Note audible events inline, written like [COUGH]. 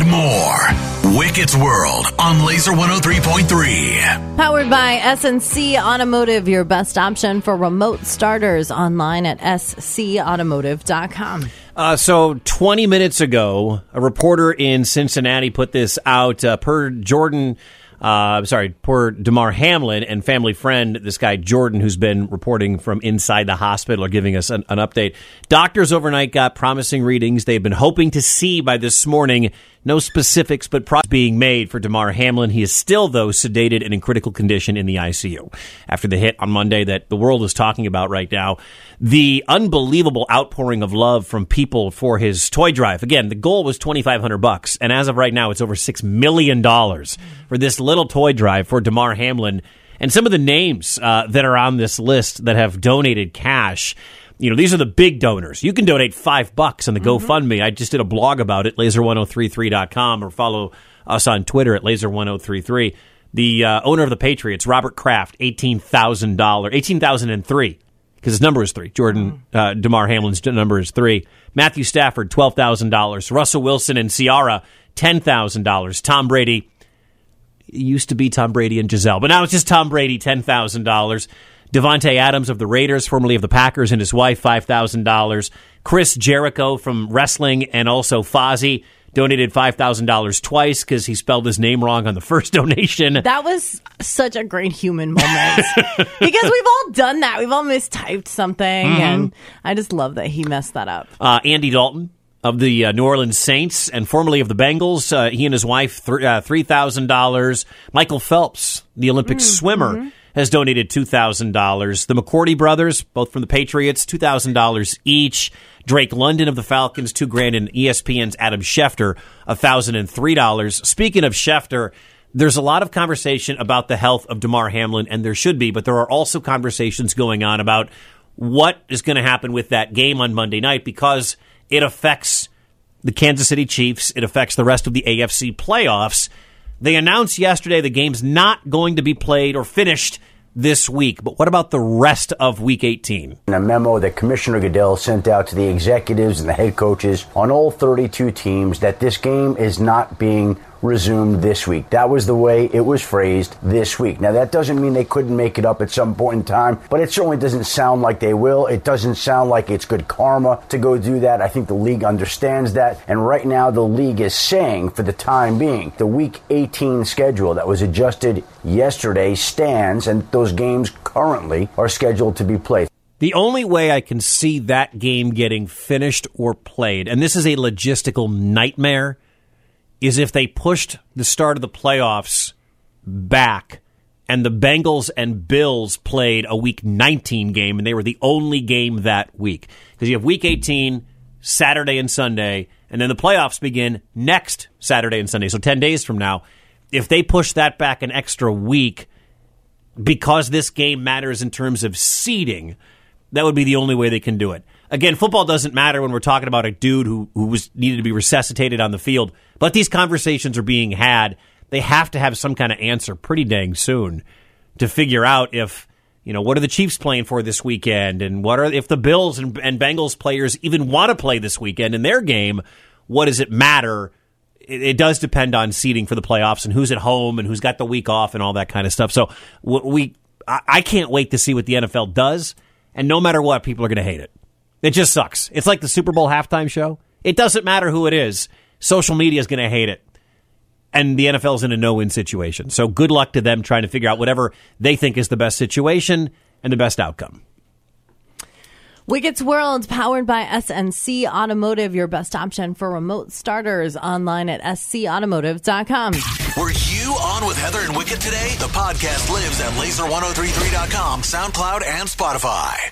and more. Wicket's World on Laser 103.3. Powered by SNC Automotive, your best option for remote starters online at scautomotive.com. Uh, so, 20 minutes ago, a reporter in Cincinnati put this out uh, per Jordan. Uh, I'm sorry, poor Damar Hamlin and family friend, this guy Jordan, who's been reporting from inside the hospital or giving us an, an update. Doctors overnight got promising readings they've been hoping to see by this morning. No specifics, but progress being made for Damar Hamlin. He is still, though, sedated and in critical condition in the ICU after the hit on Monday that the world is talking about right now. The unbelievable outpouring of love from people for his toy drive. Again, the goal was twenty five hundred bucks, and as of right now, it's over six million dollars for this little toy drive for Damar Hamlin. And some of the names uh, that are on this list that have donated cash you know, these are the big donors. You can donate five bucks on the mm-hmm. GoFundMe. I just did a blog about it, laser1033.com, or follow us on Twitter at laser1033. The uh, owner of the Patriots, Robert Kraft, $18,000, $18,003, because his number is three. Jordan, mm-hmm. uh, Damar Hamlin's number is three. Matthew Stafford, $12,000. Russell Wilson and Ciara, $10,000. Tom Brady, used to be Tom Brady and Gisele, but now it's just Tom Brady, $10,000. Davante Adams of the Raiders, formerly of the Packers, and his wife, $5,000. Chris Jericho from wrestling and also Fozzy donated $5,000 twice because he spelled his name wrong on the [LAUGHS] first donation. That was such a great human moment [LAUGHS] because we've all done that. We've all mistyped something, mm-hmm. and I just love that he messed that up. Uh, Andy Dalton of the uh, New Orleans Saints and formerly of the Bengals. Uh, he and his wife, th- uh, $3,000. Michael Phelps, the Olympic mm-hmm. swimmer, has donated $2,000. The McCourty brothers, both from the Patriots, $2,000 each. Drake London of the Falcons, two grand, and ESPN's Adam Schefter, $1,003. Speaking of Schefter, there's a lot of conversation about the health of Damar Hamlin, and there should be, but there are also conversations going on about what is going to happen with that game on Monday night because it affects the Kansas City Chiefs. It affects the rest of the AFC playoffs. They announced yesterday the game's not going to be played or finished this week. But what about the rest of week 18? In a memo that Commissioner Goodell sent out to the executives and the head coaches on all 32 teams that this game is not being resumed this week. That was the way it was phrased this week. Now, that doesn't mean they couldn't make it up at some point in time, but it certainly doesn't sound like they will. It doesn't sound like it's good karma to go do that. I think the league understands that. And right now, the league is saying, for the time being, the week 18 schedule that was adjusted yesterday stands, and those games currently are scheduled to be played. The only way I can see that game getting finished or played, and this is a logistical nightmare is if they pushed the start of the playoffs back and the Bengals and Bills played a week 19 game and they were the only game that week. Because you have week 18, Saturday and Sunday, and then the playoffs begin next Saturday and Sunday. So 10 days from now. If they push that back an extra week because this game matters in terms of seeding, that would be the only way they can do it. Again, football doesn't matter when we're talking about a dude who, who was needed to be resuscitated on the field, but these conversations are being had. They have to have some kind of answer pretty dang soon to figure out if, you know, what are the Chiefs playing for this weekend and what are, if the Bills and, and Bengals players even want to play this weekend in their game, what does it matter? It, does depend on seeding for the playoffs and who's at home and who's got the week off and all that kind of stuff. So we, I can't wait to see what the NFL does. And no matter what, people are going to hate it. It just sucks. It's like the Super Bowl halftime show. It doesn't matter who it is. Social media is going to hate it. And the NFL is in a no win situation. So good luck to them trying to figure out whatever they think is the best situation and the best outcome. Wicket's World, powered by SNC Automotive, your best option for remote starters online at scautomotive.com. Were you on with Heather and Wicket today? The podcast lives at laser1033.com, SoundCloud, and Spotify.